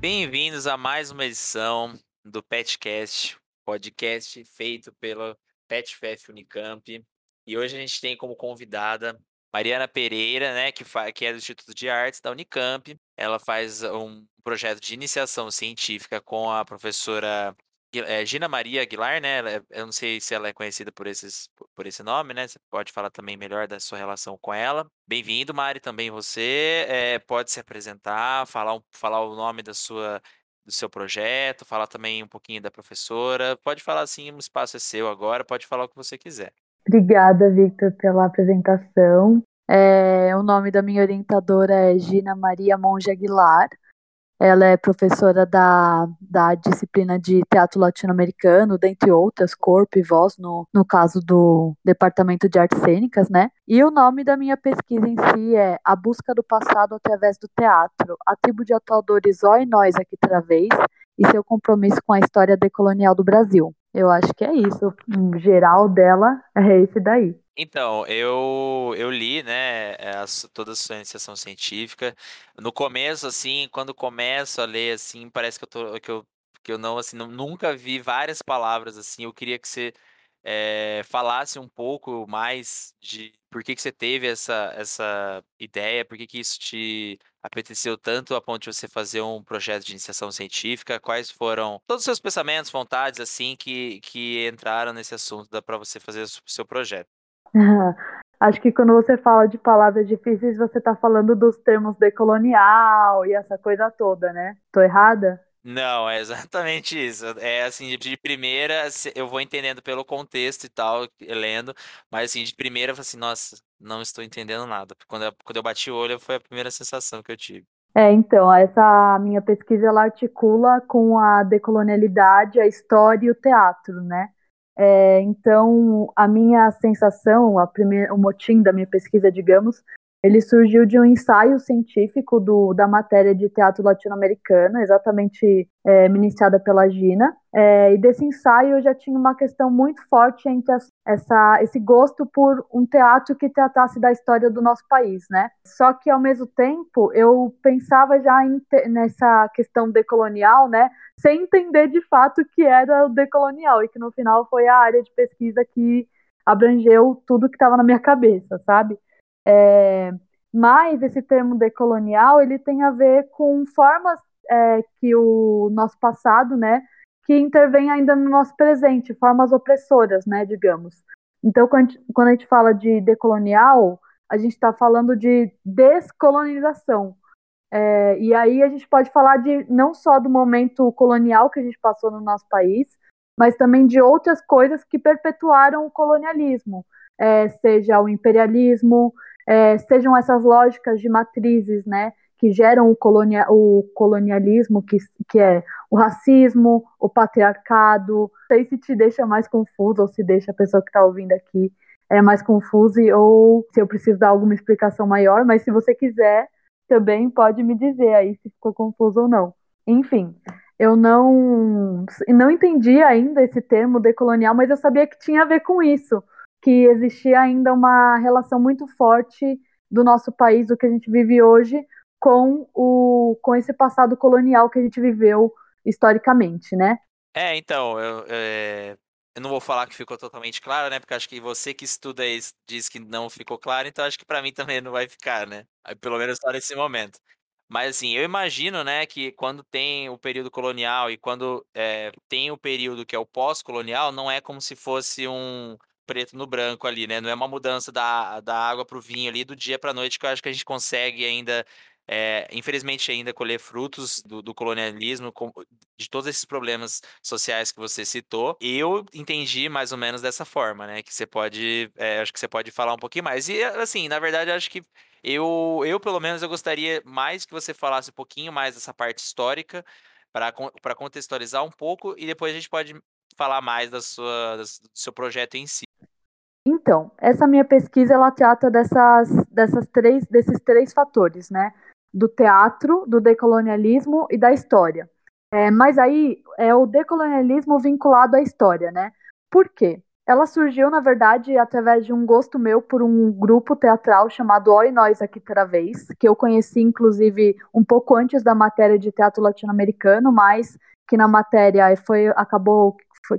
bem-vindos a mais uma edição do Petcast, podcast feito pela PetFF Unicamp. E hoje a gente tem como convidada Mariana Pereira, né, que, que é do Instituto de Artes da Unicamp. Ela faz um projeto de iniciação científica com a professora é, Gina Maria Aguilar, né? É, eu não sei se ela é conhecida por, esses, por esse nome, né? Você pode falar também melhor da sua relação com ela. Bem-vindo, Mari, também você. É, pode se apresentar, falar, um, falar o nome da sua, do seu projeto, falar também um pouquinho da professora. Pode falar assim, o espaço é seu agora, pode falar o que você quiser. Obrigada, Victor, pela apresentação. É, o nome da minha orientadora é Gina Maria Monge Aguilar. Ela é professora da, da disciplina de teatro latino-americano, dentre outras, corpo e voz, no, no caso do Departamento de Artes Cênicas, né? E o nome da minha pesquisa em si é A Busca do Passado através do Teatro, a tribo de atuadores Ó e Nós aqui travês e seu compromisso com a história decolonial do Brasil. Eu acho que é isso. O geral dela é esse daí. Então, eu, eu li, né, eh, a, toda a sua iniciação científica. No começo, assim, quando começo a ler, assim, parece que eu, tô, que eu, que eu não, assim, não, nunca vi várias palavras, assim. Eu queria que você é, falasse um pouco mais de por que, que você teve essa, essa ideia, por que, que isso te apeteceu tanto a ponto de você fazer um projeto de iniciação científica, quais foram todos os seus pensamentos, vontades, assim, que, que entraram nesse assunto para você fazer o seu projeto. Acho que quando você fala de palavras difíceis, você está falando dos termos decolonial e essa coisa toda, né? Tô errada? Não, é exatamente isso. É assim, de primeira, eu vou entendendo pelo contexto e tal, lendo, mas assim, de primeira eu falei assim, nossa, não estou entendendo nada. Quando eu, quando eu bati o olho, foi a primeira sensação que eu tive. É, então, essa minha pesquisa ela articula com a decolonialidade, a história e o teatro, né? É, então, a minha sensação, a primeira, o motim da minha pesquisa, digamos, ele surgiu de um ensaio científico do, da matéria de teatro latino-americano, exatamente é, ministrada pela Gina. É, e desse ensaio eu já tinha uma questão muito forte entre essa, esse gosto por um teatro que tratasse da história do nosso país, né? Só que ao mesmo tempo eu pensava já em, nessa questão decolonial, né? Sem entender de fato que era o decolonial e que no final foi a área de pesquisa que abrangeu tudo que estava na minha cabeça, sabe? É, mas esse termo decolonial ele tem a ver com formas é, que o nosso passado, né, que intervém ainda no nosso presente, formas opressoras, né, digamos. Então, quando a gente, fala de decolonial, a gente está falando de descolonização. É, e aí a gente pode falar de não só do momento colonial que a gente passou no nosso país, mas também de outras coisas que perpetuaram o colonialismo, é, seja o imperialismo, é, sejam essas lógicas de matrizes, né, que geram o, colonia, o colonialismo, que, que é o racismo, o patriarcado. Não sei se te deixa mais confuso ou se deixa a pessoa que está ouvindo aqui é mais confusa ou se eu preciso dar alguma explicação maior, mas se você quiser, também pode me dizer aí se ficou confuso ou não. Enfim, eu não não entendi ainda esse termo decolonial, mas eu sabia que tinha a ver com isso que existia ainda uma relação muito forte do nosso país, do que a gente vive hoje, com, o, com esse passado colonial que a gente viveu historicamente, né? É, então, eu, é, eu não vou falar que ficou totalmente claro, né? Porque acho que você que estuda isso diz que não ficou claro, então acho que para mim também não vai ficar, né? Pelo menos só nesse momento. Mas assim, eu imagino, né, que quando tem o período colonial e quando é, tem o período que é o pós-colonial, não é como se fosse um, preto no branco ali, né? Não é uma mudança da, da água para o vinho ali do dia para a noite que eu acho que a gente consegue ainda, é, infelizmente, ainda colher frutos do, do colonialismo, com, de todos esses problemas sociais que você citou. Eu entendi mais ou menos dessa forma, né? Que você pode, é, acho que você pode falar um pouquinho mais. E assim, na verdade, acho que eu, eu pelo menos, eu gostaria mais que você falasse um pouquinho mais dessa parte histórica para contextualizar um pouco e depois a gente pode falar mais da sua, do seu projeto em si. Então, essa minha pesquisa ela trata dessas, dessas três, desses três fatores, né? Do teatro, do decolonialismo e da história. É, mas aí é o decolonialismo vinculado à história, né? Por quê? ela surgiu, na verdade, através de um gosto meu por um grupo teatral chamado Oi Nós Aqui Outra Vez, que eu conheci, inclusive, um pouco antes da matéria de teatro latino-americano, mas que na matéria foi acabou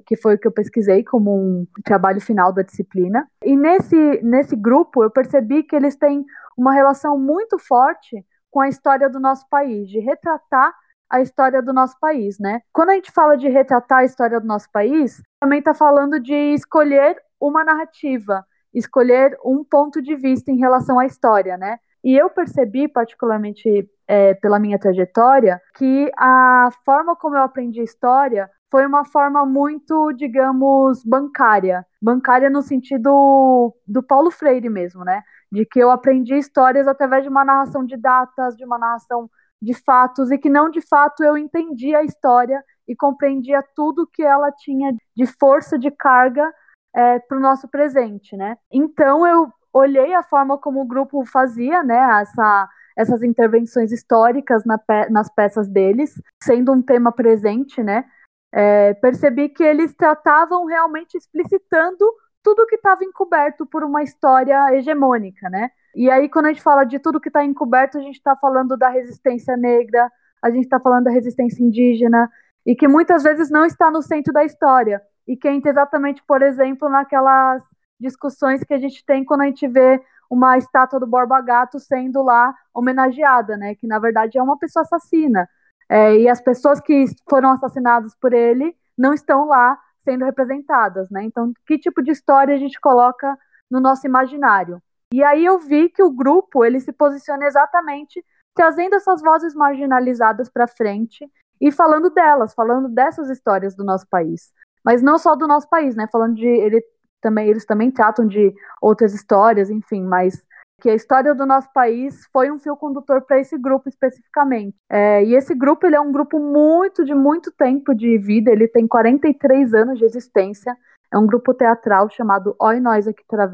que foi o que eu pesquisei como um trabalho final da disciplina. E nesse, nesse grupo eu percebi que eles têm uma relação muito forte com a história do nosso país, de retratar a história do nosso país, né? Quando a gente fala de retratar a história do nosso país, também está falando de escolher uma narrativa, escolher um ponto de vista em relação à história, né? E eu percebi, particularmente é, pela minha trajetória, que a forma como eu aprendi história foi uma forma muito, digamos, bancária. Bancária no sentido do Paulo Freire mesmo, né? De que eu aprendi histórias através de uma narração de datas, de uma narração de fatos, e que não de fato eu entendia a história e compreendia tudo que ela tinha de força, de carga é, para o nosso presente, né? Então eu olhei a forma como o grupo fazia, né? Essa, essas intervenções históricas na pe nas peças deles, sendo um tema presente, né? É, percebi que eles tratavam realmente explicitando tudo que estava encoberto por uma história hegemônica, né? E aí, quando a gente fala de tudo que está encoberto, a gente está falando da resistência negra, a gente está falando da resistência indígena, e que muitas vezes não está no centro da história, e que entra exatamente, por exemplo, naquelas discussões que a gente tem quando a gente vê uma estátua do Borba Gato sendo lá homenageada, né? Que na verdade é uma pessoa assassina. É, e as pessoas que foram assassinadas por ele não estão lá sendo representadas, né? Então, que tipo de história a gente coloca no nosso imaginário? E aí eu vi que o grupo ele se posiciona exatamente trazendo essas vozes marginalizadas para frente e falando delas, falando dessas histórias do nosso país, mas não só do nosso país, né? Falando de ele também eles também tratam de outras histórias, enfim, mas que a história do nosso país foi um fio condutor para esse grupo especificamente. É, e esse grupo ele é um grupo muito de muito tempo de vida, ele tem 43 anos de existência, é um grupo teatral chamado Oi Nós Aqui Outra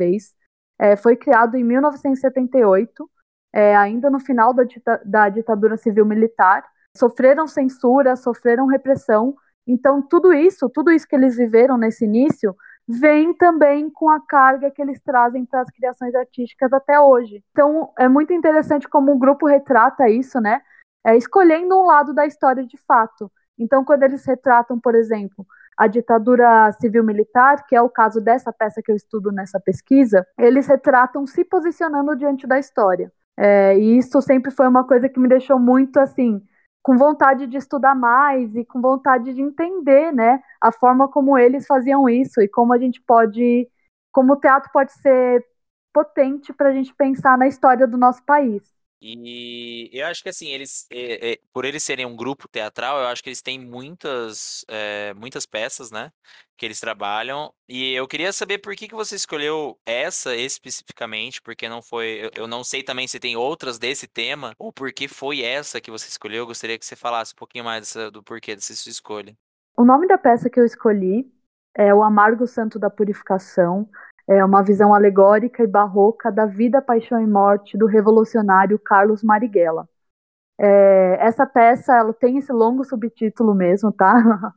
é, foi criado em 1978, é, ainda no final da, dita da ditadura civil-militar, sofreram censura, sofreram repressão, então tudo isso, tudo isso que eles viveram nesse início vem também com a carga que eles trazem para as criações artísticas até hoje. Então, é muito interessante como o grupo retrata isso, né? É, escolhendo um lado da história de fato. Então, quando eles retratam, por exemplo, a ditadura civil-militar, que é o caso dessa peça que eu estudo nessa pesquisa, eles retratam se posicionando diante da história. É, e isso sempre foi uma coisa que me deixou muito assim com vontade de estudar mais e com vontade de entender, né, a forma como eles faziam isso e como a gente pode, como o teatro pode ser potente para a gente pensar na história do nosso país. E eu acho que assim, eles, é, é, por eles serem um grupo teatral, eu acho que eles têm muitas, é, muitas peças, né? Que eles trabalham. E eu queria saber por que, que você escolheu essa especificamente, porque não foi. Eu, eu não sei também se tem outras desse tema, ou por que foi essa que você escolheu. Eu gostaria que você falasse um pouquinho mais dessa, do porquê dessa sua escolha. O nome da peça que eu escolhi é O Amargo Santo da Purificação é uma visão alegórica e barroca da vida, paixão e morte do revolucionário Carlos Marighella. É, essa peça ela tem esse longo subtítulo mesmo, tá?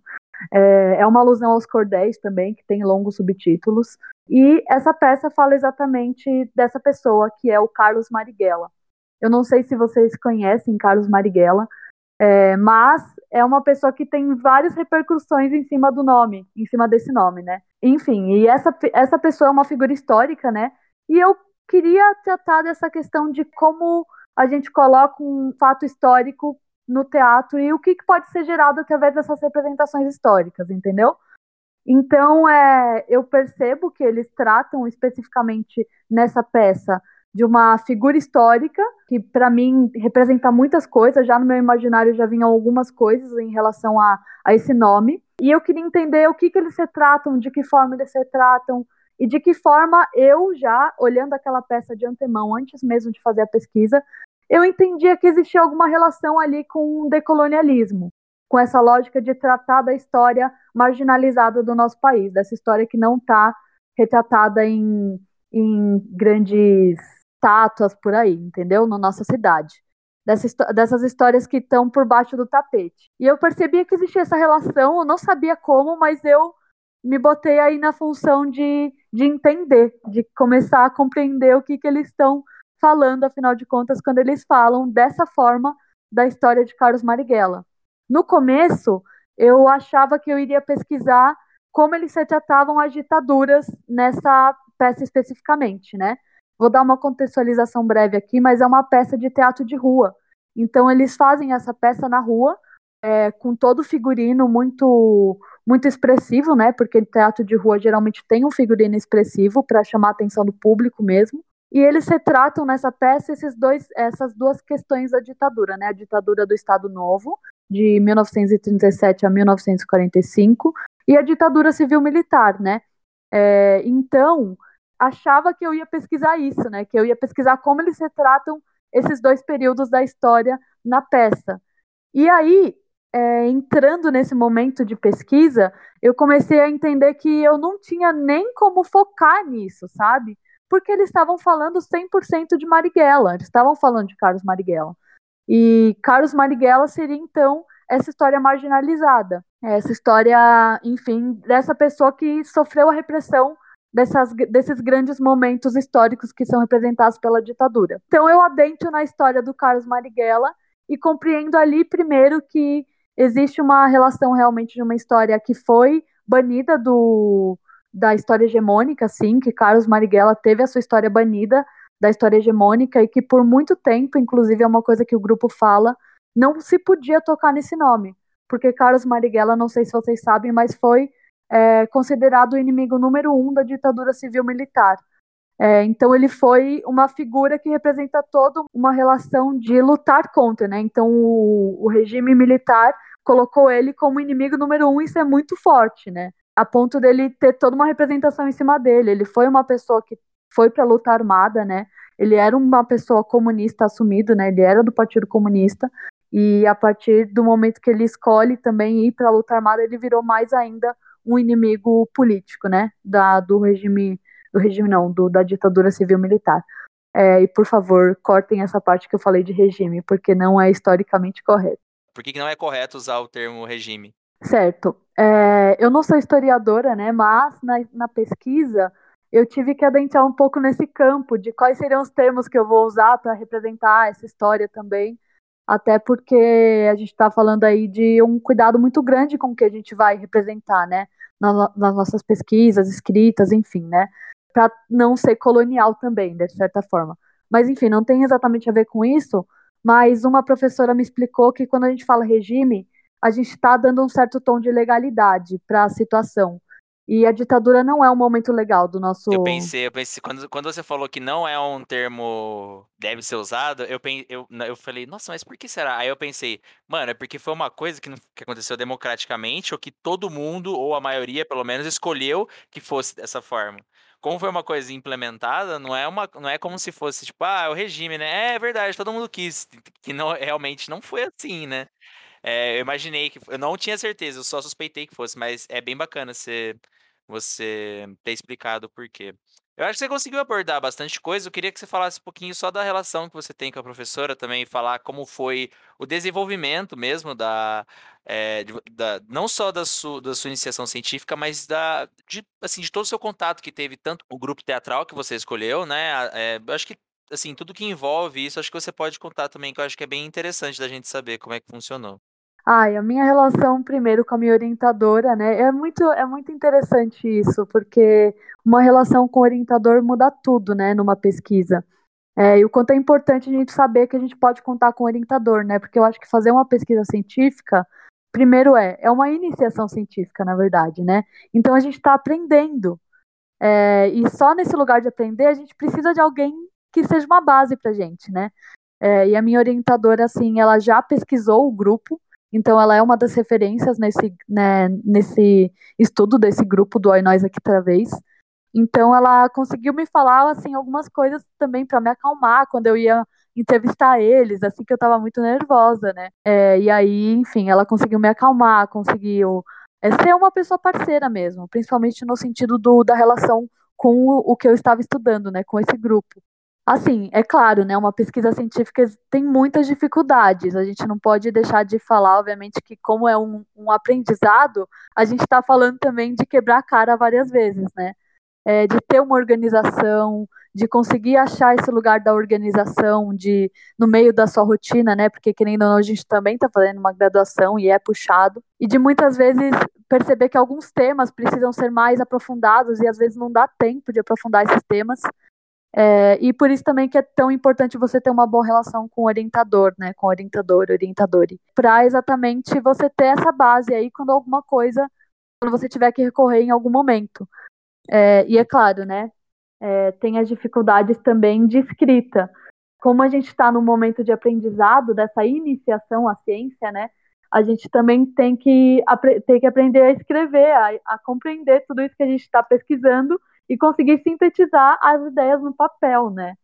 É, é uma alusão aos cordéis também, que tem longos subtítulos. E essa peça fala exatamente dessa pessoa, que é o Carlos Marighella. Eu não sei se vocês conhecem Carlos Marighella, é, mas é uma pessoa que tem várias repercussões em cima do nome, em cima desse nome, né? Enfim, e essa, essa pessoa é uma figura histórica, né? E eu queria tratar dessa questão de como a gente coloca um fato histórico no teatro e o que, que pode ser gerado através dessas representações históricas, entendeu? Então, é, eu percebo que eles tratam especificamente nessa peça de uma figura histórica que para mim representa muitas coisas. Já no meu imaginário já vinham algumas coisas em relação a, a esse nome. E eu queria entender o que, que eles retratam, de que forma eles retratam e de que forma eu já olhando aquela peça de antemão antes mesmo de fazer a pesquisa, eu entendia que existia alguma relação ali com o decolonialismo, com essa lógica de tratar da história marginalizada do nosso país, dessa história que não está retratada em, em grandes estátuas por aí, entendeu? Na nossa cidade. Dessa, dessas histórias que estão por baixo do tapete. E eu percebia que existia essa relação, eu não sabia como, mas eu me botei aí na função de, de entender, de começar a compreender o que, que eles estão falando, afinal de contas, quando eles falam dessa forma da história de Carlos Marighella. No começo, eu achava que eu iria pesquisar como eles retratavam as ditaduras nessa peça especificamente, né? Vou dar uma contextualização breve aqui, mas é uma peça de teatro de rua. Então eles fazem essa peça na rua, é, com todo o figurino muito muito expressivo, né? Porque teatro de rua geralmente tem um figurino expressivo para chamar a atenção do público mesmo. E eles retratam nessa peça esses dois, essas duas questões da ditadura, né? A ditadura do Estado Novo, de 1937 a 1945, e a ditadura civil-militar, né? É, então, achava que eu ia pesquisar isso, né? Que eu ia pesquisar como eles retratam esses dois períodos da história na peça. E aí, é, entrando nesse momento de pesquisa, eu comecei a entender que eu não tinha nem como focar nisso, sabe? Porque eles estavam falando 100% de Marighella, eles estavam falando de Carlos Marighella. E Carlos Marighella seria, então, essa história marginalizada, essa história, enfim, dessa pessoa que sofreu a repressão dessas, desses grandes momentos históricos que são representados pela ditadura. Então eu adentro na história do Carlos Marighella e compreendo ali primeiro que existe uma relação realmente de uma história que foi banida do, da história hegemônica, sim, que Carlos Marighella teve a sua história banida da história hegemônica e que por muito tempo, inclusive é uma coisa que o grupo fala, não se podia tocar nesse nome, porque Carlos Marighella, não sei se vocês sabem, mas foi é, considerado o inimigo número um da ditadura civil-militar. É, então ele foi uma figura que representa toda uma relação de lutar contra, né? Então o, o regime militar colocou ele como inimigo número um, isso é muito forte, né? A ponto dele ter toda uma representação em cima dele. Ele foi uma pessoa que foi para a luta armada, né? Ele era uma pessoa comunista assumido, né? Ele era do Partido Comunista. E a partir do momento que ele escolhe também ir para a luta armada, ele virou mais ainda um inimigo político, né? Da, do regime, do regime não, do, da ditadura civil militar. É, e por favor, cortem essa parte que eu falei de regime, porque não é historicamente correto. Por que, não é correto usar o termo regime? Certo. É, eu não sou historiadora, né? Mas na, na pesquisa eu tive que adentrar um pouco nesse campo de quais seriam os termos que eu vou usar para representar essa história também. Até porque a gente está falando aí de um cuidado muito grande com o que a gente vai representar, né? Nas, nas nossas pesquisas, escritas, enfim, né? Para não ser colonial também, de certa forma. Mas, enfim, não tem exatamente a ver com isso, mas uma professora me explicou que quando a gente fala regime, a gente está dando um certo tom de legalidade para a situação. E a ditadura não é um momento legal do nosso. Eu pensei, eu pensei quando, quando você falou que não é um termo deve ser usado, eu, eu, eu falei, nossa, mas por que será? Aí eu pensei, mano, é porque foi uma coisa que, que aconteceu democraticamente, ou que todo mundo, ou a maioria pelo menos, escolheu que fosse dessa forma como foi uma coisa implementada, não é uma, não é como se fosse tipo, ah, é o regime, né? É verdade, todo mundo quis, que não realmente não foi assim, né? É, eu imaginei que, eu não tinha certeza, eu só suspeitei que fosse, mas é bem bacana você, você ter explicado o porquê. Eu acho que você conseguiu abordar bastante coisa. Eu queria que você falasse um pouquinho só da relação que você tem com a professora também, falar como foi o desenvolvimento mesmo da, é, da não só da, su, da sua iniciação científica, mas da, de, assim, de todo o seu contato que teve, tanto o grupo teatral que você escolheu, né? É, eu acho que assim, tudo que envolve isso, acho que você pode contar também, que eu acho que é bem interessante da gente saber como é que funcionou. Ai, a minha relação primeiro com a minha orientadora, né? É muito, é muito interessante isso, porque uma relação com o orientador muda tudo, né, numa pesquisa. É, e o quanto é importante a gente saber que a gente pode contar com o orientador, né? Porque eu acho que fazer uma pesquisa científica, primeiro é, é uma iniciação científica, na verdade, né? Então a gente está aprendendo. É, e só nesse lugar de aprender a gente precisa de alguém que seja uma base pra gente, né? É, e a minha orientadora, assim, ela já pesquisou o grupo, então, ela é uma das referências nesse, né, nesse estudo desse grupo do Oi Nós Aqui Outra Vez. Então, ela conseguiu me falar assim algumas coisas também para me acalmar quando eu ia entrevistar eles, assim que eu estava muito nervosa, né? É, e aí, enfim, ela conseguiu me acalmar, conseguiu é, ser uma pessoa parceira mesmo, principalmente no sentido do, da relação com o, o que eu estava estudando, né? Com esse grupo. Assim, é claro, né? Uma pesquisa científica tem muitas dificuldades. A gente não pode deixar de falar, obviamente, que como é um, um aprendizado, a gente está falando também de quebrar a cara várias vezes, né? É, de ter uma organização, de conseguir achar esse lugar da organização, de no meio da sua rotina, né? Porque querendo ou não, a gente também está fazendo uma graduação e é puxado. E de muitas vezes perceber que alguns temas precisam ser mais aprofundados e às vezes não dá tempo de aprofundar esses temas. É, e por isso também que é tão importante você ter uma boa relação com o orientador, né? Com o orientador, orientadore. Para exatamente você ter essa base aí quando alguma coisa, quando você tiver que recorrer em algum momento. É, e é claro, né? É, tem as dificuldades também de escrita. Como a gente está no momento de aprendizado, dessa iniciação à ciência, né? A gente também tem que, tem que aprender a escrever, a, a compreender tudo isso que a gente está pesquisando e conseguir sintetizar as ideias no papel, né?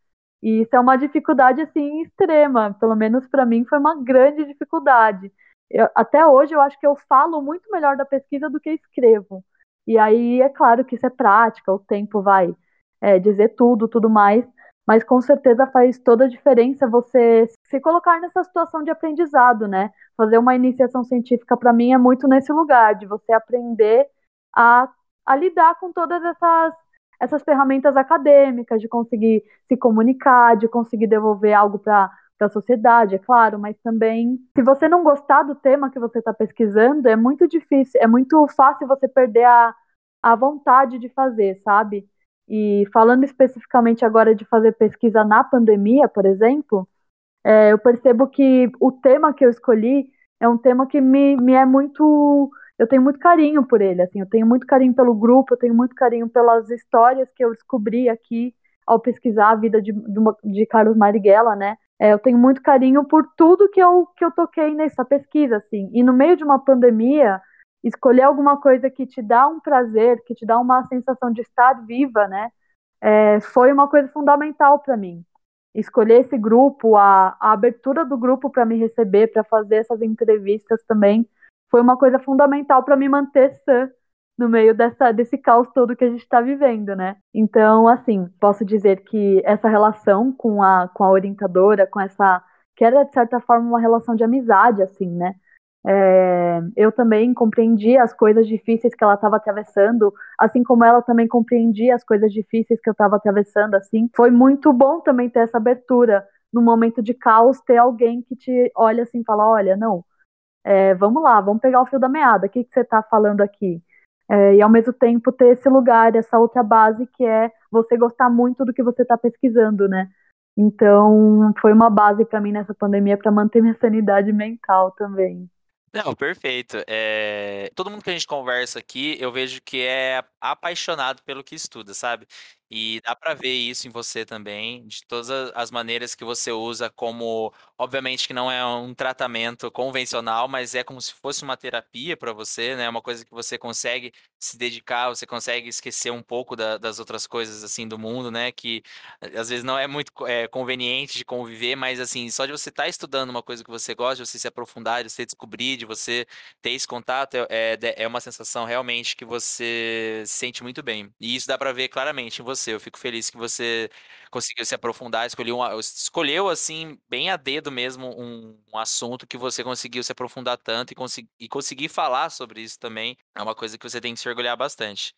E isso é uma dificuldade assim extrema, pelo menos para mim foi uma grande dificuldade. Eu, até hoje eu acho que eu falo muito melhor da pesquisa do que escrevo. E aí é claro que isso é prática, o tempo vai é, dizer tudo, tudo mais, mas com certeza faz toda a diferença você se colocar nessa situação de aprendizado, né? Fazer uma iniciação científica para mim é muito nesse lugar de você aprender a, a lidar com todas essas essas ferramentas acadêmicas de conseguir se comunicar, de conseguir devolver algo para a sociedade, é claro, mas também, se você não gostar do tema que você está pesquisando, é muito difícil, é muito fácil você perder a, a vontade de fazer, sabe? E falando especificamente agora de fazer pesquisa na pandemia, por exemplo, é, eu percebo que o tema que eu escolhi é um tema que me, me é muito eu tenho muito carinho por ele, assim, eu tenho muito carinho pelo grupo, eu tenho muito carinho pelas histórias que eu descobri aqui ao pesquisar a vida de, de Carlos Marighella, né? É, eu tenho muito carinho por tudo que eu, que eu toquei nessa pesquisa, assim. E no meio de uma pandemia, escolher alguma coisa que te dá um prazer, que te dá uma sensação de estar viva, né? É, foi uma coisa fundamental para mim. Escolher esse grupo, a, a abertura do grupo para me receber, para fazer essas entrevistas também, foi uma coisa fundamental para me manter sã no meio dessa, desse caos todo que a gente está vivendo, né? Então, assim, posso dizer que essa relação com a, com a orientadora, com essa. que era, de certa forma, uma relação de amizade, assim, né? É, eu também compreendi as coisas difíceis que ela estava atravessando, assim como ela também compreendia as coisas difíceis que eu estava atravessando, assim. Foi muito bom também ter essa abertura no momento de caos, ter alguém que te olha assim e fala, olha, não, é, vamos lá, vamos pegar o fio da meada, o que, que você está falando aqui? É, e ao mesmo tempo ter esse lugar, essa outra base que é você gostar muito do que você está pesquisando, né? Então foi uma base para mim nessa pandemia para manter minha sanidade mental também. Não, perfeito. É, todo mundo que a gente conversa aqui, eu vejo que é apaixonado pelo que estuda, sabe? E dá para ver isso em você também, de todas as maneiras que você usa como, obviamente que não é um tratamento convencional, mas é como se fosse uma terapia para você, né? Uma coisa que você consegue se dedicar, você consegue esquecer um pouco da- das outras coisas assim do mundo, né? Que às vezes não é muito é, conveniente de conviver, mas assim, só de você estar estudando uma coisa que você gosta, de você se aprofundar, de você descobrir, de você ter esse contato, é, é, é uma sensação realmente que você sente muito bem. E isso dá para ver claramente em você você. Eu fico feliz que você conseguiu se aprofundar, escolheu, uma, escolheu assim, bem a dedo mesmo, um, um assunto que você conseguiu se aprofundar tanto e, consegui, e conseguir falar sobre isso também. É uma coisa que você tem que se orgulhar bastante.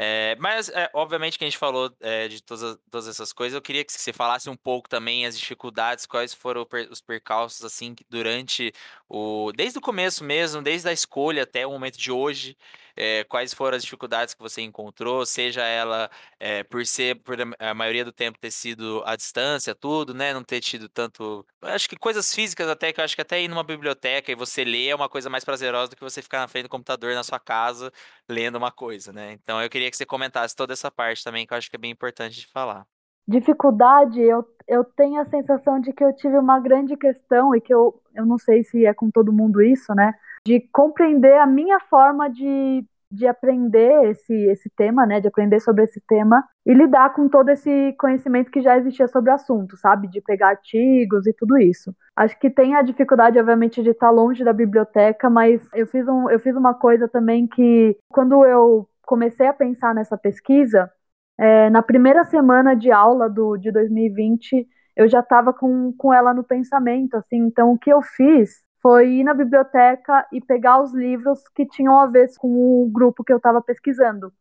É, mas, é, obviamente, que a gente falou é, de todas, todas essas coisas, eu queria que você falasse um pouco também as dificuldades, quais foram os percalços, assim, durante o. Desde o começo mesmo, desde a escolha até o momento de hoje, é, quais foram as dificuldades que você encontrou, seja ela é, por ser, por a maioria do tempo ter sido à distância, tudo, né? Não ter tido tanto. Acho que coisas físicas até, que eu acho que até ir numa biblioteca e você ler é uma coisa mais prazerosa do que você ficar na frente do computador na sua casa lendo uma coisa, né? Então eu queria que você comentasse toda essa parte também, que eu acho que é bem importante de falar. Dificuldade, eu, eu tenho a sensação de que eu tive uma grande questão, e que eu, eu não sei se é com todo mundo isso, né? De compreender a minha forma de, de aprender esse, esse tema, né? De aprender sobre esse tema e lidar com todo esse conhecimento que já existia sobre o assunto, sabe? De pegar artigos e tudo isso. Acho que tem a dificuldade, obviamente, de estar longe da biblioteca, mas eu fiz, um, eu fiz uma coisa também que, quando eu comecei a pensar nessa pesquisa, é, na primeira semana de aula do, de 2020, eu já estava com, com ela no pensamento, assim, então o que eu fiz foi ir na biblioteca e pegar os livros que tinham a ver com o grupo que eu estava pesquisando.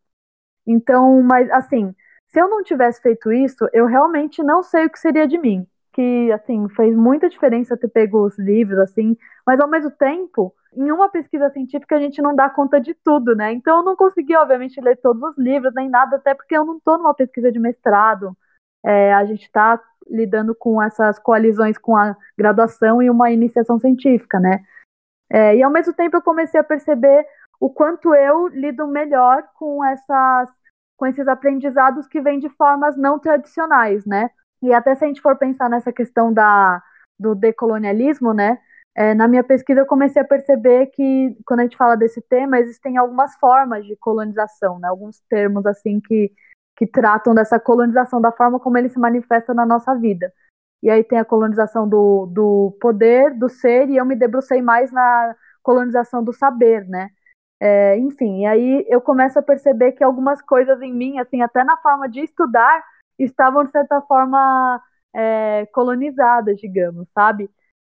Então, mas assim, se eu não tivesse feito isso, eu realmente não sei o que seria de mim. Que, assim, fez muita diferença ter pego os livros, assim, mas ao mesmo tempo, em uma pesquisa científica a gente não dá conta de tudo, né? Então eu não consegui, obviamente, ler todos os livros, nem nada, até porque eu não estou numa pesquisa de mestrado. É, a gente está lidando com essas coalizões com a graduação e uma iniciação científica, né? É, e ao mesmo tempo eu comecei a perceber o quanto eu lido melhor com essas com esses aprendizados que vêm de formas não tradicionais, né? E até se a gente for pensar nessa questão da, do decolonialismo, né? É, na minha pesquisa eu comecei a perceber que quando a gente fala desse tema existem algumas formas de colonização, né? Alguns termos assim que que tratam dessa colonização da forma como ele se manifesta na nossa vida. E aí tem a colonização do, do poder, do ser, e eu me debrucei mais na colonização do saber, né? É, enfim, e aí eu começo a perceber que algumas coisas em mim, assim, até na forma de estudar, estavam, de certa forma, é, colonizadas, digamos, sabe?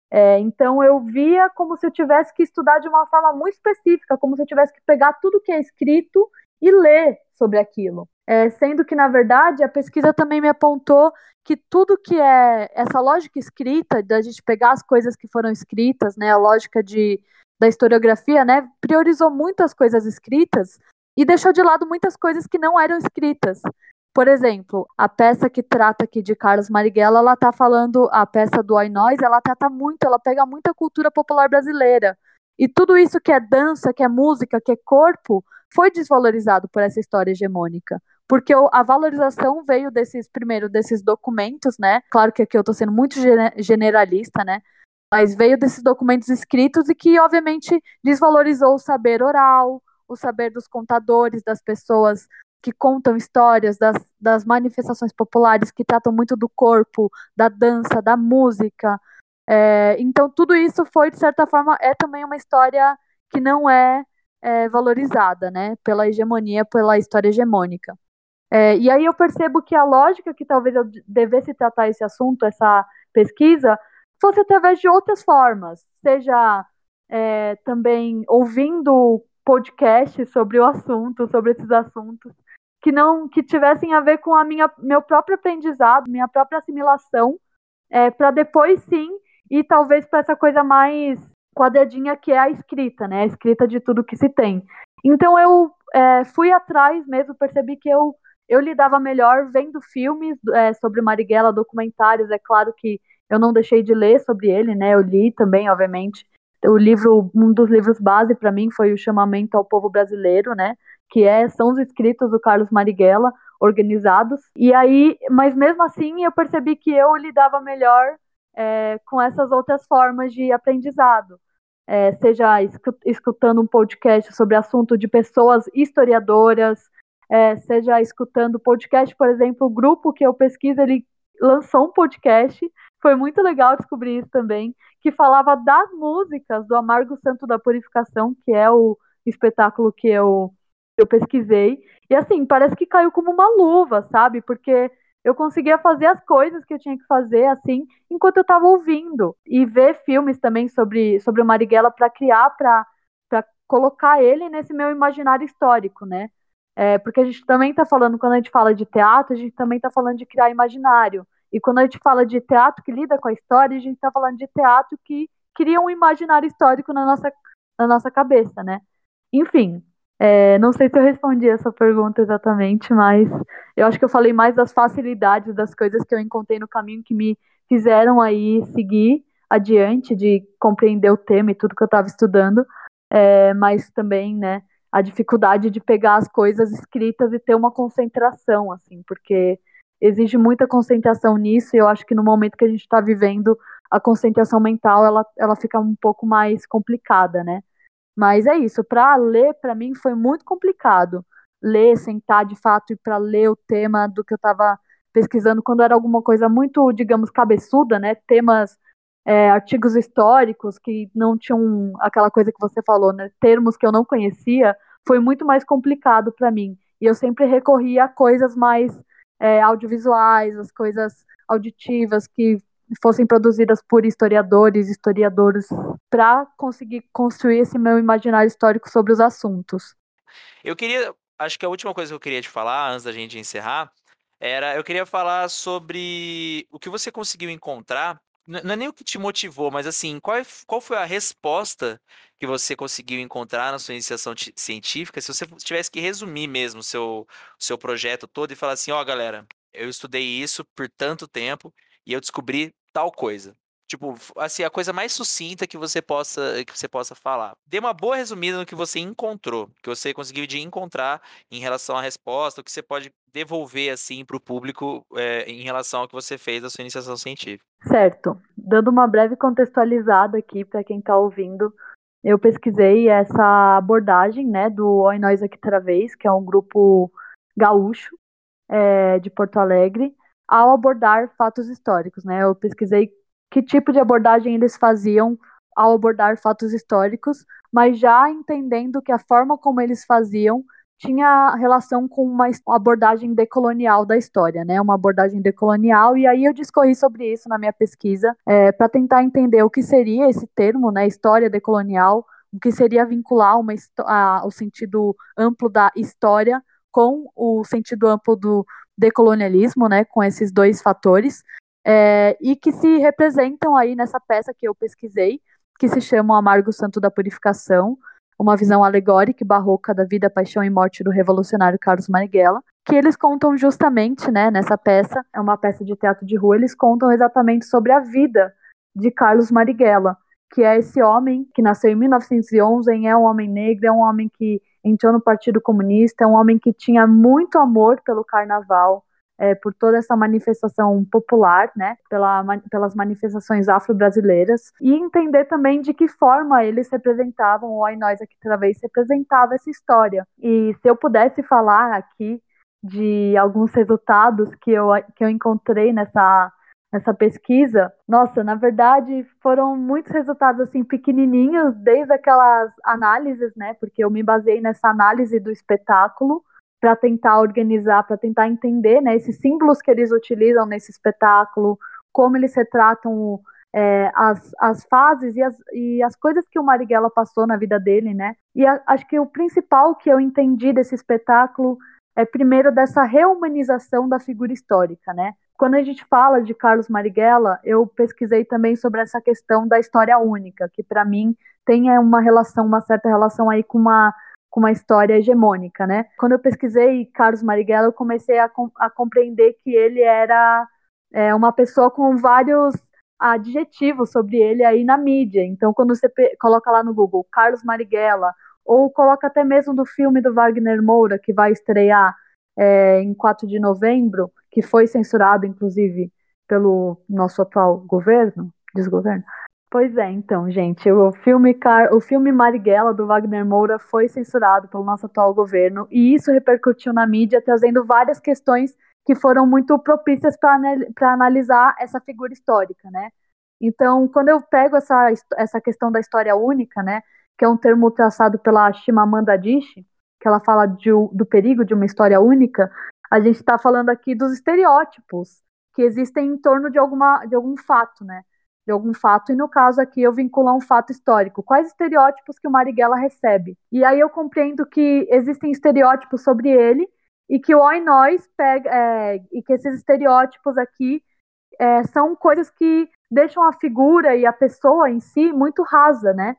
É, então eu via como se eu tivesse que estudar de uma forma muito específica, como se eu tivesse que pegar tudo que é escrito e ler sobre aquilo. É, sendo que, na verdade, a pesquisa também me apontou que tudo que é essa lógica escrita, da gente pegar as coisas que foram escritas, né, a lógica de da historiografia, né, priorizou muitas coisas escritas e deixou de lado muitas coisas que não eram escritas. Por exemplo, a peça que trata aqui de Carlos Marighella, ela tá falando, a peça do Oi Nós, ela trata muito, ela pega muita cultura popular brasileira. E tudo isso que é dança, que é música, que é corpo, foi desvalorizado por essa história hegemônica. Porque a valorização veio desses, primeiro, desses documentos, né? Claro que aqui eu estou sendo muito generalista, né? mas veio desses documentos escritos e que, obviamente, desvalorizou o saber oral, o saber dos contadores, das pessoas que contam histórias, das, das manifestações populares que tratam muito do corpo, da dança, da música. É, então, tudo isso foi, de certa forma, é também uma história que não é, é valorizada, né, pela hegemonia, pela história hegemônica. É, e aí eu percebo que a lógica que talvez eu devesse tratar esse assunto, essa pesquisa, fosse através de outras formas, seja é, também ouvindo podcasts sobre o assunto, sobre esses assuntos, que não que tivessem a ver com a minha meu próprio aprendizado, minha própria assimilação, é, para depois sim e talvez para essa coisa mais quadradinha que é a escrita, né? A escrita de tudo que se tem. Então eu é, fui atrás mesmo, percebi que eu eu lidava melhor vendo filmes é, sobre Marighella, documentários. É claro que eu não deixei de ler sobre ele, né? Eu li também, obviamente. O livro, um dos livros base para mim foi o Chamamento ao Povo Brasileiro, né? Que é, são os escritos do Carlos Marighella, organizados. E aí, mas mesmo assim, eu percebi que eu lidava melhor é, com essas outras formas de aprendizado. É, seja escutando um podcast sobre assunto de pessoas historiadoras, é, seja escutando podcast, por exemplo, o grupo que eu pesquiso, ele lançou um podcast foi muito legal descobrir isso também, que falava das músicas do Amargo Santo da Purificação, que é o espetáculo que eu, eu pesquisei. E assim, parece que caiu como uma luva, sabe? Porque eu conseguia fazer as coisas que eu tinha que fazer, assim, enquanto eu estava ouvindo. E ver filmes também sobre, sobre o Marighella para criar, para colocar ele nesse meu imaginário histórico, né? É, porque a gente também está falando, quando a gente fala de teatro, a gente também está falando de criar imaginário. E quando a gente fala de teatro que lida com a história, a gente está falando de teatro que cria um imaginário histórico na nossa, na nossa cabeça, né? Enfim, é, não sei se eu respondi essa pergunta exatamente, mas eu acho que eu falei mais das facilidades, das coisas que eu encontrei no caminho que me fizeram aí seguir adiante, de compreender o tema e tudo que eu estava estudando, é, mas também, né, a dificuldade de pegar as coisas escritas e ter uma concentração, assim, porque exige muita concentração nisso, e eu acho que no momento que a gente está vivendo, a concentração mental ela, ela fica um pouco mais complicada, né? Mas é isso, para ler, para mim, foi muito complicado. Ler, sentar de fato e para ler o tema do que eu estava pesquisando, quando era alguma coisa muito, digamos, cabeçuda, né? Temas, é, artigos históricos que não tinham aquela coisa que você falou, né? Termos que eu não conhecia, foi muito mais complicado para mim. E eu sempre recorria a coisas mais é, audiovisuais, as coisas auditivas que fossem produzidas por historiadores, historiadoras, para conseguir construir esse meu imaginário histórico sobre os assuntos. Eu queria, acho que a última coisa que eu queria te falar antes da gente encerrar era, eu queria falar sobre o que você conseguiu encontrar não é nem o que te motivou, mas assim, qual, é, qual foi a resposta que você conseguiu encontrar na sua iniciação científica? Se você tivesse que resumir mesmo o seu, seu projeto todo e falar assim, ó, oh, galera, eu estudei isso por tanto tempo e eu descobri tal coisa. Tipo, assim, a coisa mais sucinta que você possa que você possa falar. Dê uma boa resumida no que você encontrou, que você conseguiu de encontrar em relação à resposta, o que você pode devolver assim para o público é, em relação ao que você fez da sua iniciação científica. Certo. Dando uma breve contextualizada aqui para quem está ouvindo, eu pesquisei essa abordagem, né, do Oi Nós Aqui Travês, que é um grupo gaúcho é, de Porto Alegre, ao abordar fatos históricos, né? Eu pesquisei que tipo de abordagem eles faziam ao abordar fatos históricos, mas já entendendo que a forma como eles faziam tinha relação com uma abordagem decolonial da história, né? Uma abordagem decolonial, e aí eu discorri sobre isso na minha pesquisa, é, para tentar entender o que seria esse termo, né? História decolonial, o que seria vincular uma, a, o sentido amplo da história com o sentido amplo do decolonialismo, né? Com esses dois fatores é, e que se representam aí nessa peça que eu pesquisei, que se chama Amargo Santo da Purificação, uma visão alegórica e barroca da vida, paixão e morte do revolucionário Carlos Marighella, que eles contam justamente, né, nessa peça, é uma peça de teatro de rua, eles contam exatamente sobre a vida de Carlos Marighella, que é esse homem que nasceu em 1911, é um homem negro, é um homem que entrou no Partido Comunista, é um homem que tinha muito amor pelo carnaval, é, por toda essa manifestação popular, né, pela, pelas manifestações afro-brasileiras, e entender também de que forma eles representavam, ou nós aqui talvez representava essa história. E se eu pudesse falar aqui de alguns resultados que eu, que eu encontrei nessa nessa pesquisa, nossa, na verdade foram muitos resultados assim pequenininhos, desde aquelas análises, né? Porque eu me baseei nessa análise do espetáculo para tentar organizar, para tentar entender né, esses símbolos que eles utilizam nesse espetáculo, como eles retratam é, as, as fases e as, e as coisas que o Marighella passou na vida dele, né? E a, acho que o principal que eu entendi desse espetáculo é primeiro dessa reumanização da figura histórica, né? Quando a gente fala de Carlos Marighella, eu pesquisei também sobre essa questão da história única, que para mim tem é, uma relação, uma certa relação aí com uma com uma história hegemônica, né? Quando eu pesquisei Carlos Marighella, eu comecei a, com, a compreender que ele era é, uma pessoa com vários adjetivos sobre ele aí na mídia. Então, quando você coloca lá no Google Carlos Marighella, ou coloca até mesmo do filme do Wagner Moura, que vai estrear é, em 4 de novembro, que foi censurado, inclusive, pelo nosso atual governo, desgoverno, Pois é, então, gente, o filme, Car... o filme Marighella, do Wagner Moura, foi censurado pelo nosso atual governo, e isso repercutiu na mídia, trazendo várias questões que foram muito propícias para analisar essa figura histórica, né? Então, quando eu pego essa, essa questão da história única, né, que é um termo traçado pela Chimamanda Adichie, que ela fala de, do perigo de uma história única, a gente está falando aqui dos estereótipos que existem em torno de, alguma, de algum fato, né? De algum fato, e no caso aqui eu vinculo a um fato histórico. Quais estereótipos que o Marighella recebe? E aí eu compreendo que existem estereótipos sobre ele e que o Oi Nós pega, é, e que esses estereótipos aqui é, são coisas que deixam a figura e a pessoa em si muito rasa, né?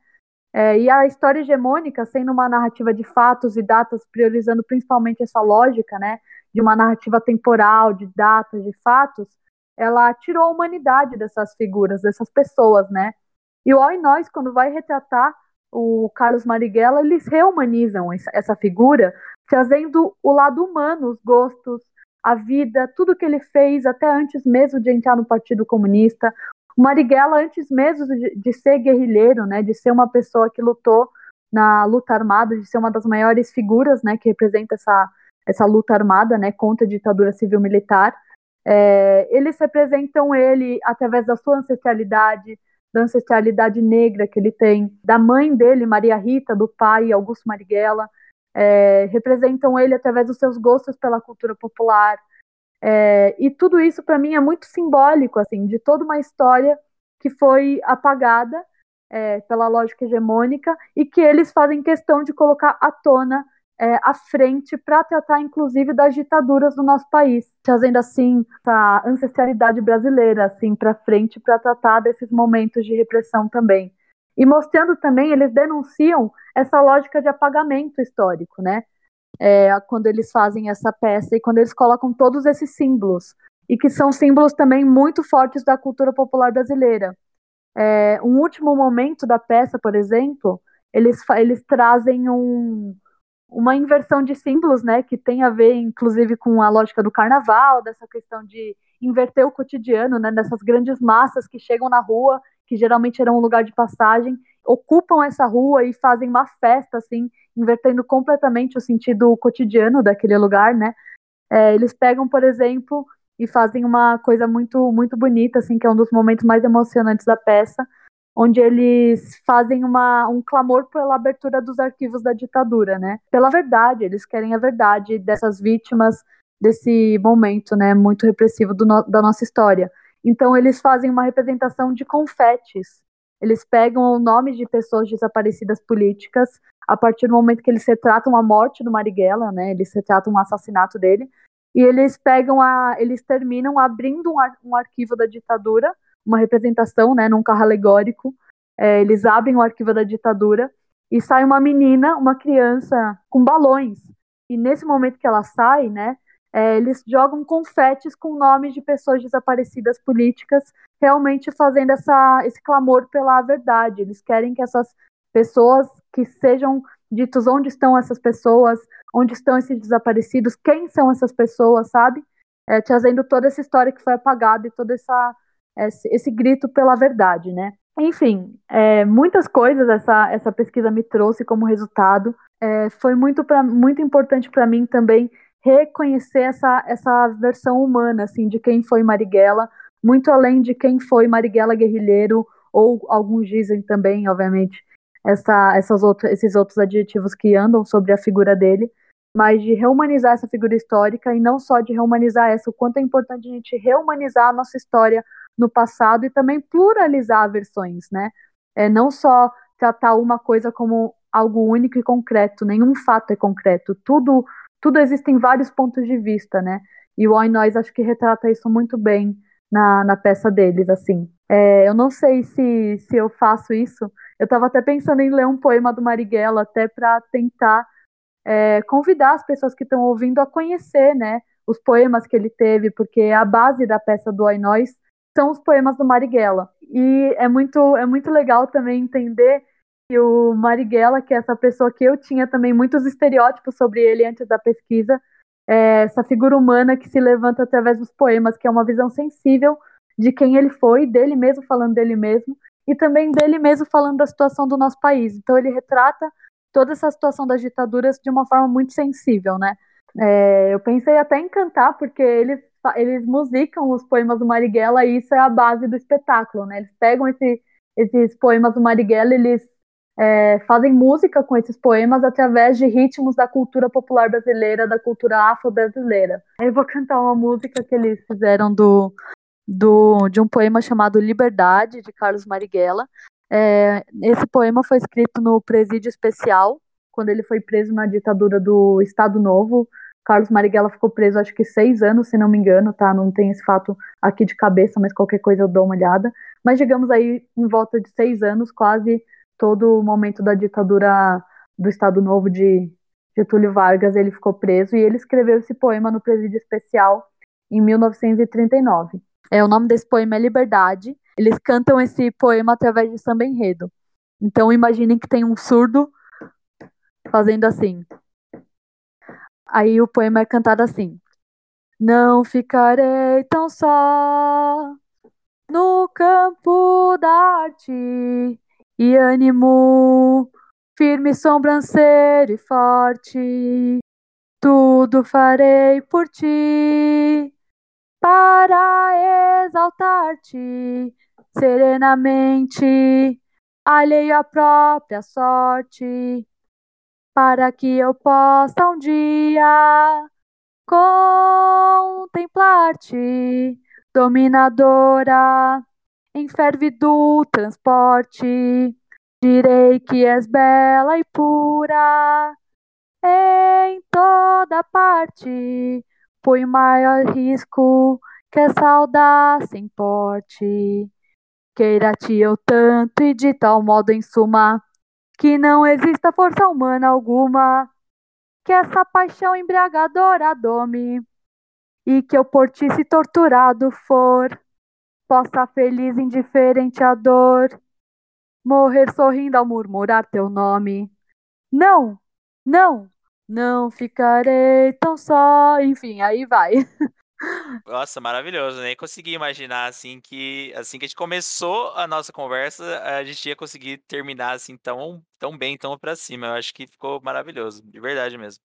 É, e a história hegemônica, sendo uma narrativa de fatos e datas, priorizando principalmente essa lógica, né, de uma narrativa temporal, de datas, de fatos, ela tirou a humanidade dessas figuras, dessas pessoas, né? E o Oi Nós, quando vai retratar o Carlos Marighella, eles reumanizam essa figura, trazendo o lado humano, os gostos, a vida, tudo que ele fez, até antes mesmo de entrar no Partido Comunista. O Marighella, antes mesmo de, de ser guerrilheiro, né, de ser uma pessoa que lutou na luta armada, de ser uma das maiores figuras, né, que representa essa, essa luta armada, né, contra a ditadura civil-militar, é, eles representam ele através da sua ancestralidade, da ancestralidade negra que ele tem, da mãe dele, Maria Rita, do pai, Augusto Marighella. é, representam ele através dos seus gostos pela cultura popular. É, e tudo isso, para mim, é muito simbólico, assim, de toda uma história que foi apagada é, pela lógica hegemônica e que eles fazem questão de colocar à tona é, à frente para tratar, inclusive, das ditaduras do nosso país, trazendo assim a ancestralidade brasileira assim para frente para tratar desses momentos de repressão também. E mostrando também, eles denunciam essa lógica de apagamento histórico, né? É, quando eles fazem essa peça e quando eles colocam todos esses símbolos e que são símbolos também muito fortes da cultura popular brasileira. É, um último momento da peça, por exemplo, eles, eles trazem um, uma inversão de símbolos, né, que tem a ver, inclusive, com a lógica do carnaval, dessa questão de inverter o cotidiano, né, dessas grandes massas que chegam na rua, que geralmente eram um lugar de passagem, ocupam essa rua e fazem uma festa, assim, invertendo completamente o sentido cotidiano daquele lugar, né. É, eles pegam, por exemplo, e fazem uma coisa muito, muito bonita, assim, que é um dos momentos mais emocionantes da peça, onde eles fazem uma, um clamor pela abertura dos arquivos da ditadura, né? Pela verdade, eles querem a verdade dessas vítimas desse momento, né, muito repressivo no, da nossa história. Então eles fazem uma representação de confetes. Eles pegam o nome de pessoas desaparecidas políticas a partir do momento que eles retratam a morte do Marighella, né? Eles retratam o assassinato dele e eles pegam a, eles terminam abrindo um, ar, um arquivo da ditadura uma representação, né, num carro alegórico. É, eles abrem o arquivo da ditadura e sai uma menina, uma criança com balões. E nesse momento que ela sai, né, é, eles jogam confetes com nomes de pessoas desaparecidas políticas, realmente fazendo essa, esse clamor pela verdade. Eles querem que essas pessoas que sejam ditos onde estão essas pessoas, onde estão esses desaparecidos, quem são essas pessoas, sabe? É, trazendo toda essa história que foi apagada e toda essa esse, esse grito pela verdade, né? Enfim, é, muitas coisas essa, essa pesquisa me trouxe como resultado. É, foi muito, pra, muito importante para mim também reconhecer essa, essa versão humana, assim, de quem foi Marighella, muito além de quem foi Marighella guerrilheiro, ou alguns dizem também, obviamente, essa, essas outras, esses outros adjetivos que andam sobre a figura dele, mas de reumanizar essa figura histórica e não só de reumanizar essa, o quanto é importante a gente reumanizar a nossa história no passado e também pluralizar versões, né? É, não só tratar uma coisa como algo único e concreto, nenhum fato é concreto, tudo tudo existe em vários pontos de vista, né? E o Oi Nós acho que retrata isso muito bem na, na peça deles, assim. É, eu não sei se, se eu faço isso, eu estava até pensando em ler um poema do Marighella, até para tentar é, convidar as pessoas que estão ouvindo a conhecer, né, os poemas que ele teve, porque a base da peça do Oi Nós são os poemas do Marighella. E é muito, é muito legal também entender que o Marighella, que é essa pessoa que eu tinha também muitos estereótipos sobre ele antes da pesquisa, é essa figura humana que se levanta através dos poemas, que é uma visão sensível de quem ele foi, dele mesmo falando dele mesmo, e também dele mesmo falando da situação do nosso país. Então ele retrata toda essa situação das ditaduras de uma forma muito sensível, né? É, eu pensei até em cantar, porque eles eles musicam os poemas do Marighella e isso é a base do espetáculo, né? Eles pegam esse, esses poemas do Marighella, eles é, fazem música com esses poemas através de ritmos da cultura popular brasileira, da cultura afro-brasileira. Eu vou cantar uma música que eles fizeram do, do, de um poema chamado Liberdade, de Carlos Marighella. É, esse poema foi escrito no Presídio Especial, quando ele foi preso na ditadura do Estado Novo, Carlos Marighella ficou preso acho que seis anos, se não me engano, tá? Não tem esse fato aqui de cabeça, mas qualquer coisa eu dou uma olhada. Mas digamos aí em volta de seis anos, quase todo o momento da ditadura do Estado Novo de Getúlio Vargas, ele ficou preso e ele escreveu esse poema no presídio especial em 1939. É, o nome desse poema é Liberdade. Eles cantam esse poema através de samba enredo. Então imaginem que tem um surdo fazendo assim. Aí o poema é cantado assim: Não ficarei tão só no campo da arte e ânimo firme, sobranceiro e forte. Tudo farei por ti para exaltar-te serenamente, alheio à própria sorte para que eu possa um dia contemplar-te, dominadora, em ferve do transporte. Direi que és bela e pura em toda parte, põe maior risco que essa audácia importe. Queira-te eu tanto e de tal modo em suma, que não exista força humana alguma, que essa paixão embriagadora dome, e que eu por ti se torturado for, possa feliz indiferente à dor, morrer sorrindo ao murmurar teu nome. Não, não, não ficarei tão só. Enfim, aí vai. Nossa, maravilhoso. Nem consegui imaginar assim que assim que a gente começou a nossa conversa, a gente ia conseguir terminar assim tão, tão bem, tão pra cima. Eu acho que ficou maravilhoso, de verdade mesmo.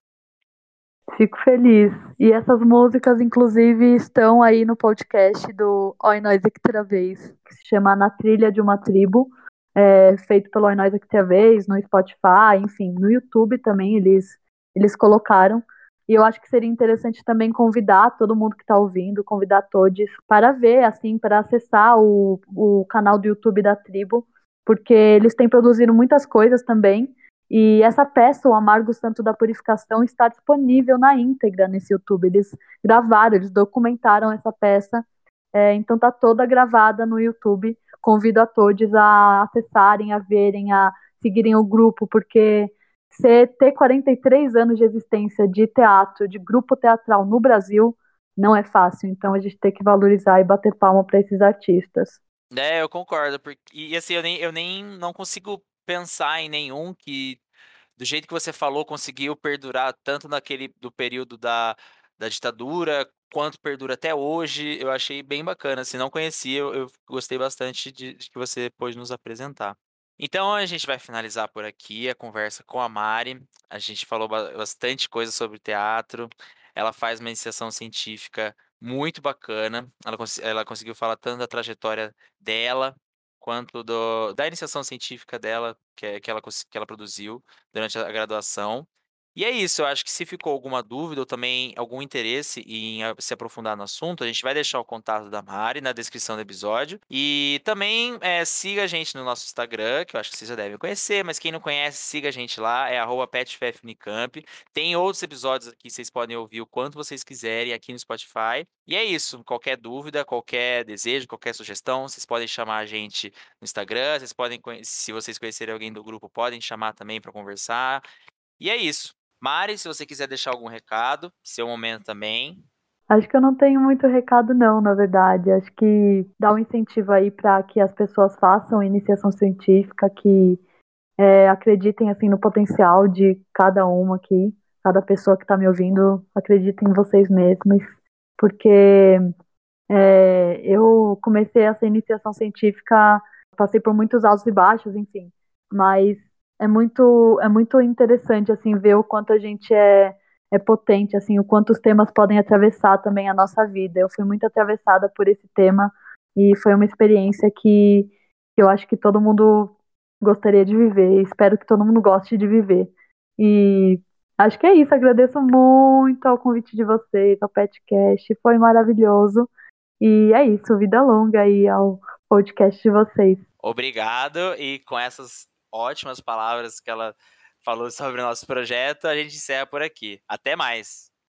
Fico feliz. E essas músicas, inclusive, estão aí no podcast do Oi Nós Extra Vez, que se chama Na Trilha de uma Tribo, é, feito pelo Oi Nós Extra Vez, no Spotify, enfim, no YouTube também eles, eles colocaram. E eu acho que seria interessante também convidar todo mundo que está ouvindo, convidar todos para ver, assim, para acessar o, o canal do YouTube da tribo, porque eles têm produzido muitas coisas também. E essa peça, O Amargo Santo da Purificação, está disponível na íntegra nesse YouTube. Eles gravaram, eles documentaram essa peça, é, então está toda gravada no YouTube. Convido a todos a acessarem, a verem, a seguirem o grupo, porque você ter 43 anos de existência de teatro, de grupo teatral no Brasil, não é fácil. Então a gente tem que valorizar e bater palma para esses artistas. É, eu concordo. Porque, e assim, eu nem, eu nem não consigo pensar em nenhum que, do jeito que você falou, conseguiu perdurar tanto naquele do período da, da ditadura, quanto perdura até hoje. Eu achei bem bacana. Se não conhecia, eu, eu gostei bastante de, de que você pôde nos apresentar. Então a gente vai finalizar por aqui a conversa com a Mari. A gente falou bastante coisa sobre teatro. Ela faz uma iniciação científica muito bacana. Ela, cons ela conseguiu falar tanto da trajetória dela quanto do, da iniciação científica dela que, que, ela, que ela produziu durante a graduação. E é isso, eu acho que se ficou alguma dúvida ou também algum interesse em se aprofundar no assunto, a gente vai deixar o contato da Mari na descrição do episódio. E também é, siga a gente no nosso Instagram, que eu acho que vocês já devem conhecer, mas quem não conhece, siga a gente lá, é petffunicamp. Tem outros episódios aqui, vocês podem ouvir o quanto vocês quiserem aqui no Spotify. E é isso, qualquer dúvida, qualquer desejo, qualquer sugestão, vocês podem chamar a gente no Instagram, vocês podem, se vocês conhecerem alguém do grupo, podem chamar também para conversar. E é isso. Mari, se você quiser deixar algum recado, seu momento também. Acho que eu não tenho muito recado, não, na verdade. Acho que dá um incentivo aí para que as pessoas façam iniciação científica, que é, acreditem assim no potencial de cada uma aqui, cada pessoa que está me ouvindo, acreditem em vocês mesmos, porque é, eu comecei essa iniciação científica, passei por muitos altos e baixos, enfim, mas é muito é muito interessante assim ver o quanto a gente é é potente assim o quanto os temas podem atravessar também a nossa vida. Eu fui muito atravessada por esse tema e foi uma experiência que eu acho que todo mundo gostaria de viver. Espero que todo mundo goste de viver. E acho que é isso. Agradeço muito ao convite de vocês ao Petcast. Foi maravilhoso. E é isso. Vida longa aí ao podcast de vocês. Obrigado. E com essas ótimas palavras que ela falou sobre o nosso projeto. A gente encerra por aqui. Até mais!